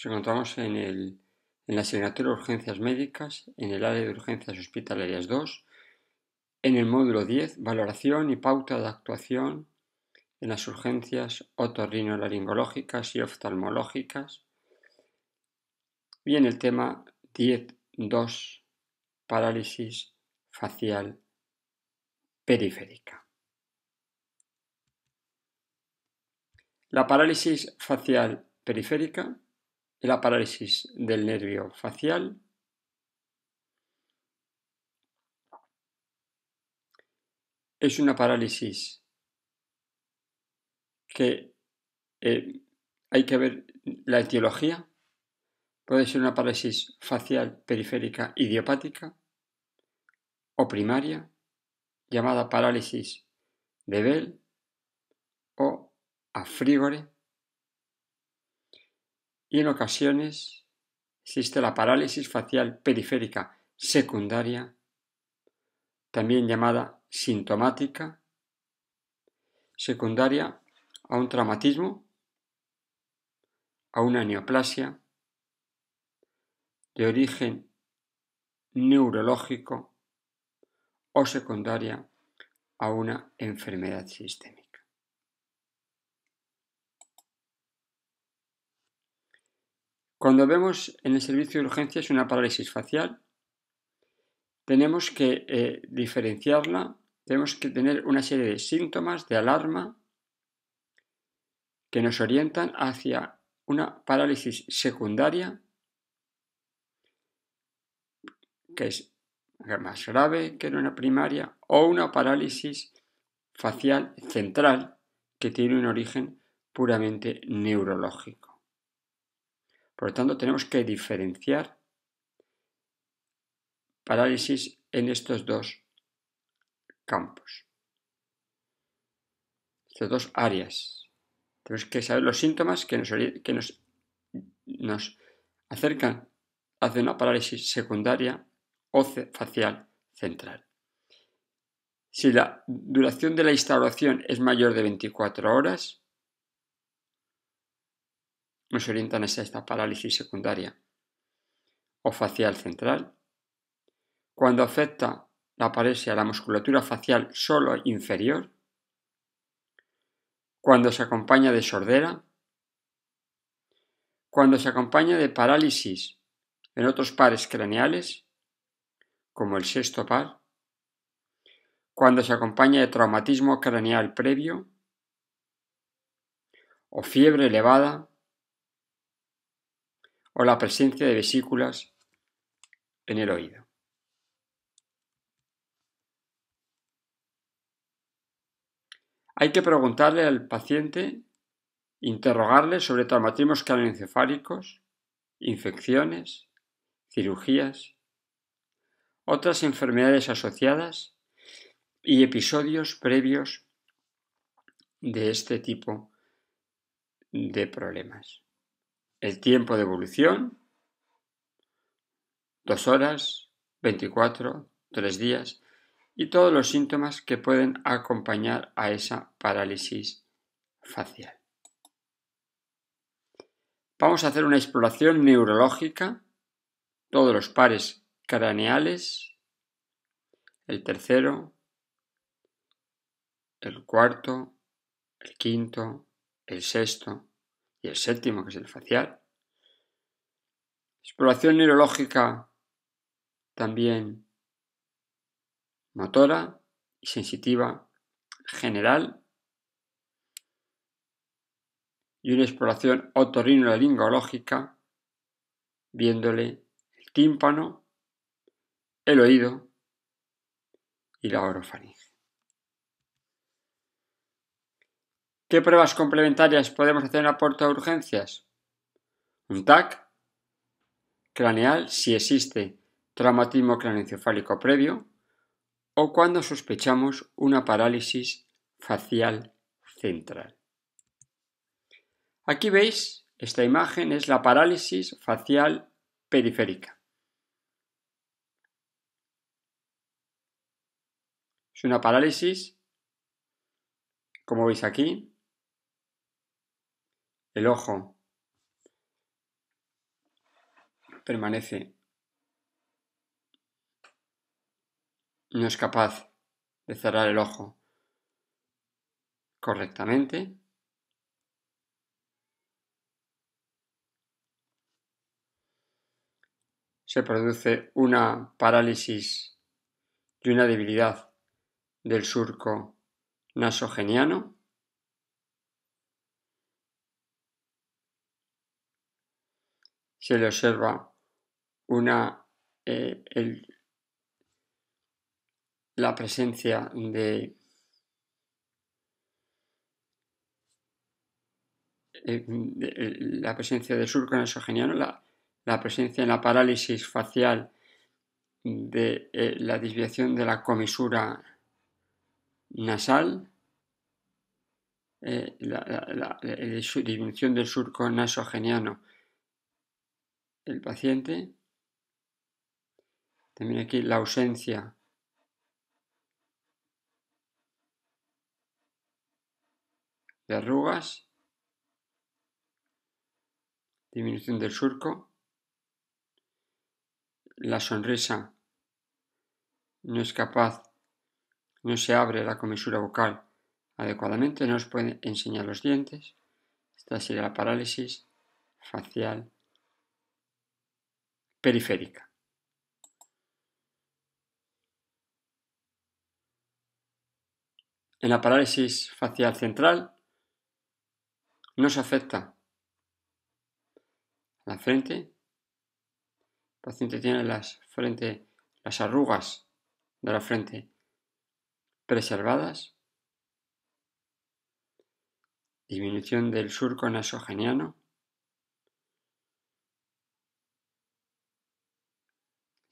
Nos encontramos en, el, en la asignatura de urgencias médicas, en el área de urgencias hospitalarias 2, en el módulo 10, valoración y pauta de actuación en las urgencias otorrinolaringológicas y oftalmológicas. Y en el tema 10.2, parálisis facial periférica. La parálisis facial periférica la parálisis del nervio facial, es una parálisis que eh, hay que ver la etiología. Puede ser una parálisis facial periférica idiopática o primaria, llamada parálisis de Bell o afrígore y en ocasiones existe la parálisis facial periférica secundaria, también llamada sintomática, secundaria a un traumatismo, a una neoplasia de origen neurológico o secundaria a una enfermedad sistémica. Cuando vemos en el servicio de urgencias una parálisis facial, tenemos que eh, diferenciarla, tenemos que tener una serie de síntomas de alarma que nos orientan hacia una parálisis secundaria, que es más grave que en una primaria, o una parálisis facial central que tiene un origen puramente neurológico. Por lo tanto, tenemos que diferenciar parálisis en estos dos campos, estas dos áreas. Tenemos que saber los síntomas que nos, que nos, nos acercan hacia una parálisis secundaria o facial central. Si la duración de la instauración es mayor de 24 horas, nos orientan hacia esta parálisis secundaria o facial central. Cuando afecta la paresia a la musculatura facial solo inferior, cuando se acompaña de sordera, cuando se acompaña de parálisis en otros pares craneales, como el sexto par, cuando se acompaña de traumatismo craneal previo, o fiebre elevada, o la presencia de vesículas en el oído. Hay que preguntarle al paciente, interrogarle sobre traumatismos craneoencefálicos, infecciones, cirugías, otras enfermedades asociadas y episodios previos de este tipo de problemas el tiempo de evolución, dos horas, 24, tres días, y todos los síntomas que pueden acompañar a esa parálisis facial. Vamos a hacer una exploración neurológica, todos los pares craneales, el tercero, el cuarto, el quinto, el sexto, y el séptimo, que es el facial. Exploración neurológica también motora y sensitiva general y una exploración otorrinolaringológica viéndole el tímpano, el oído y la orofaringe. ¿Qué pruebas complementarias podemos hacer en la de urgencias? Un TAC craneal si existe traumatismo craneoencefálico previo o cuando sospechamos una parálisis facial central. Aquí veis, esta imagen es la parálisis facial periférica. Es una parálisis, como veis aquí, el ojo permanece, no es capaz de cerrar el ojo correctamente, se produce una parálisis y una debilidad del surco nasogeniano. Se le observa una, eh, la presencia de eh, la presencia del surco nasogeniano, la, la presencia en la parálisis facial de eh, la desviación de la comisura nasal, eh, la, disminución del surco nasogeniano del paciente, también aquí la ausencia. De arrugas, disminución del surco, la sonrisa. No es capaz, no se abre la comisura bucal adecuadamente, no os puede enseñar los dientes. Esta sería la parálisis facial periférica. En la parálisis facial central no se afecta la frente, el paciente tiene las, frente, las arrugas de la frente preservadas, disminución del surco nasogeniano,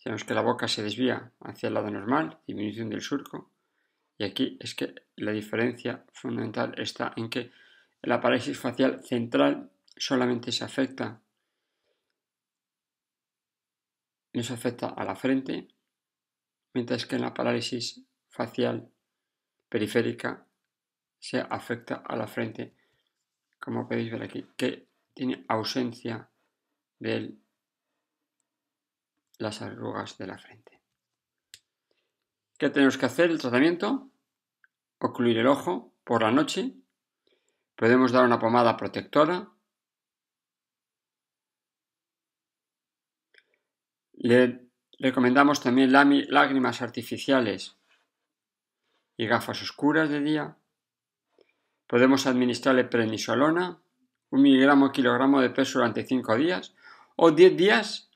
Sabemos que la boca se desvía hacia el lado normal, disminución del surco. Y aquí es que la diferencia fundamental está en que la parálisis facial central solamente se afecta nos afecta a la frente, mientras que en la parálisis facial periférica se afecta a la frente, como podéis ver aquí, que tiene ausencia de las arrugas de la frente. ¿Qué tenemos que hacer? El tratamiento, ocluir el ojo por la noche, podemos dar una pomada protectora Le recomendamos también lágrimas artificiales y gafas oscuras de día. Podemos administrarle prednisolona, un miligramo kilogramo de peso durante 5 días o 10 días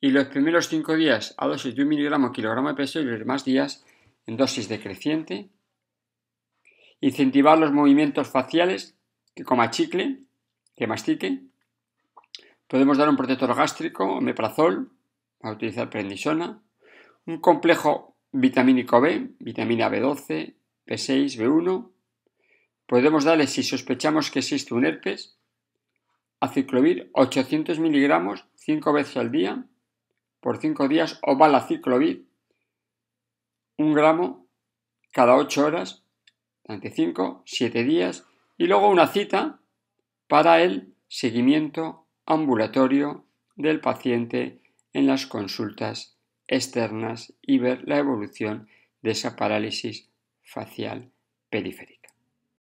y los primeros 5 días a dosis de un miligramo kilogramo de peso y los demás días en dosis decreciente. Incentivar los movimientos faciales, que coma chicle, que mastique. Podemos dar un protector gástrico, omeprazol, a utilizar prednisona, un complejo vitamínico B, vitamina B12, B6, B1. Podemos darle, si sospechamos que existe un herpes, aciclovir 800 miligramos 5 veces al día por 5 días o valaciclovir 1 gramo cada 8 horas durante 5, 7 días y luego una cita para el seguimiento ambulatorio del paciente en las consultas externas y ver la evolución de esa parálisis facial periférica.